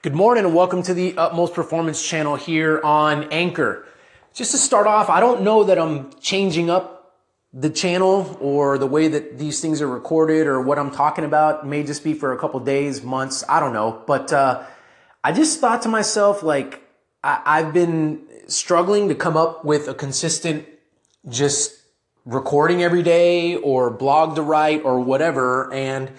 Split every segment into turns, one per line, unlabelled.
Good morning and welcome to the Utmost Performance channel here on Anchor. Just to start off, I don't know that I'm changing up the channel or the way that these things are recorded or what I'm talking about. It may just be for a couple days, months, I don't know. But uh, I just thought to myself, like, I- I've been struggling to come up with a consistent, just recording every day or blog to write or whatever. And,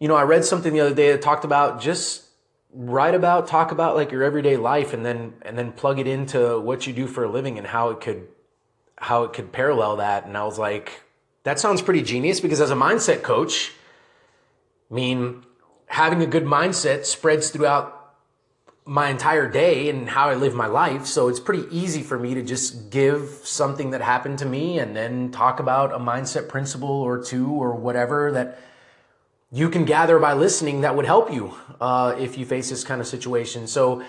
you know, I read something the other day that talked about just write about, talk about like your everyday life and then, and then plug it into what you do for a living and how it could, how it could parallel that. And I was like, that sounds pretty genius because as a mindset coach, I mean, having a good mindset spreads throughout my entire day and how I live my life. So it's pretty easy for me to just give something that happened to me and then talk about a mindset principle or two or whatever that you can gather by listening that would help you uh, if you face this kind of situation. So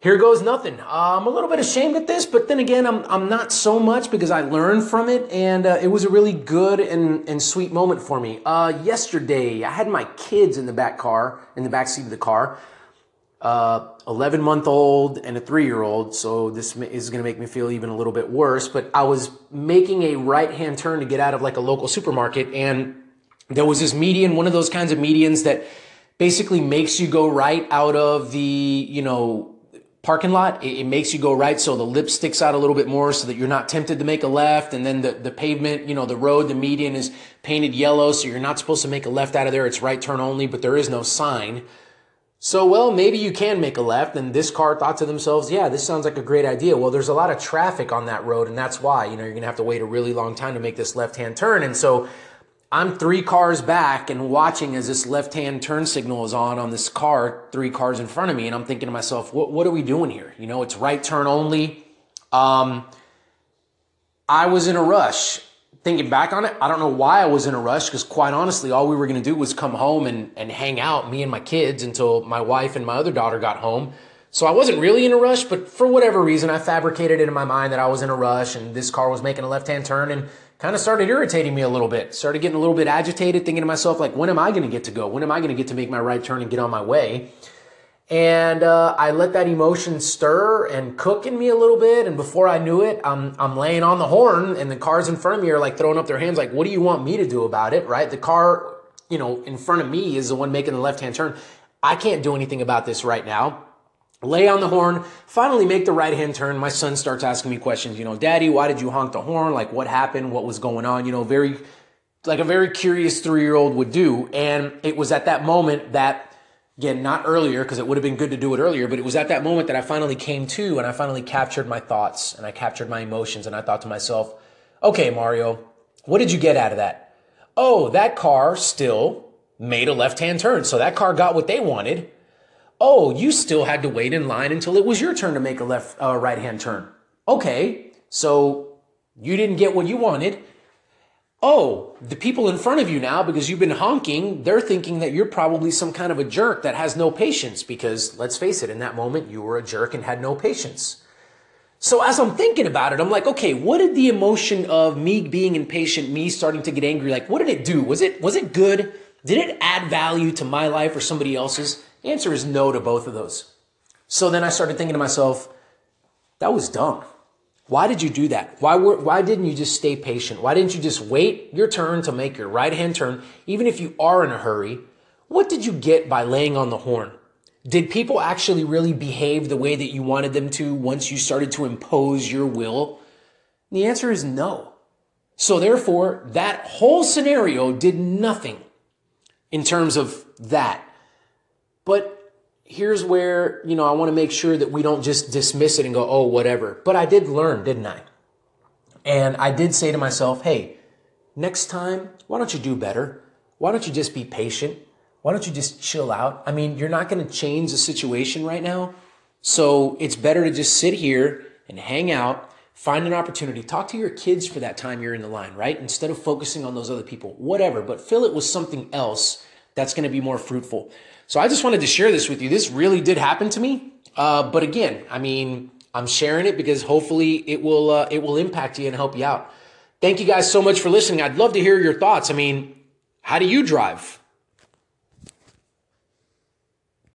here goes nothing. Uh, I'm a little bit ashamed at this, but then again, I'm, I'm not so much because I learned from it and uh, it was a really good and, and sweet moment for me. Uh, yesterday, I had my kids in the back car, in the back seat of the car uh, 11 month old and a three year old. So this is going to make me feel even a little bit worse. But I was making a right hand turn to get out of like a local supermarket and there was this median, one of those kinds of medians that basically makes you go right out of the, you know, parking lot. It, it, makes you go right so the lip sticks out a little bit more so that you're not tempted to make a left. And then the, the pavement, you know, the road, the median is painted yellow. So you're not supposed to make a left out of there. It's right turn only, but there is no sign. So, well, maybe you can make a left. And this car thought to themselves, yeah, this sounds like a great idea. Well, there's a lot of traffic on that road. And that's why, you know, you're going to have to wait a really long time to make this left hand turn. And so I'm three cars back and watching as this left hand turn signal is on on this car, three cars in front of me. And I'm thinking to myself, what, what are we doing here? You know, it's right turn only. Um, I was in a rush thinking back on it, I don't know why I was in a rush because quite honestly, all we were going to do was come home and, and hang out, me and my kids, until my wife and my other daughter got home. So I wasn't really in a rush, but for whatever reason, I fabricated it in my mind that I was in a rush and this car was making a left hand turn and kind of started irritating me a little bit. Started getting a little bit agitated, thinking to myself, like, when am I going to get to go? When am I going to get to make my right turn and get on my way? And uh, I let that emotion stir and cook in me a little bit. And before I knew it, I'm, I'm laying on the horn, and the cars in front of me are like throwing up their hands, like, what do you want me to do about it? Right? The car, you know, in front of me is the one making the left hand turn. I can't do anything about this right now. Lay on the horn, finally make the right hand turn. My son starts asking me questions, you know, Daddy, why did you honk the horn? Like, what happened? What was going on? You know, very, like a very curious three year old would do. And it was at that moment that Again, not earlier because it would have been good to do it earlier, but it was at that moment that I finally came to and I finally captured my thoughts and I captured my emotions and I thought to myself, okay, Mario, what did you get out of that? Oh, that car still made a left hand turn. So that car got what they wanted. Oh, you still had to wait in line until it was your turn to make a left, uh, right hand turn. Okay. So you didn't get what you wanted oh, the people in front of you now, because you've been honking, they're thinking that you're probably some kind of a jerk that has no patience because let's face it, in that moment, you were a jerk and had no patience. So as I'm thinking about it, I'm like, okay, what did the emotion of me being impatient, me starting to get angry, like, what did it do? Was it, was it good? Did it add value to my life or somebody else's? Answer is no to both of those. So then I started thinking to myself, that was dumb. Why did you do that? Why, were, why didn't you just stay patient? Why didn't you just wait your turn to make your right hand turn, even if you are in a hurry? What did you get by laying on the horn? Did people actually really behave the way that you wanted them to once you started to impose your will? the answer is no. So therefore, that whole scenario did nothing in terms of that. But here's where, you know, I want to make sure that we don't just dismiss it and go, oh, whatever. But I did learn, didn't I? And I did say to myself, hey, next time, why don't you do better? Why don't you just be patient? Why don't you just chill out? I mean, you're not going to change the situation right now. So it's better to just sit here and hang out, find an opportunity, talk to your kids for that time you're in the line, right? Instead of focusing on those other people, whatever, but fill it with something else that's going to be more fruitful. So I just wanted to share this with you. This really did happen to me. Uh, but again, I mean, I'm sharing it because hopefully it will uh, it will impact you and help you out. Thank you guys so much for listening. I'd love to hear your thoughts. I mean, how do you drive?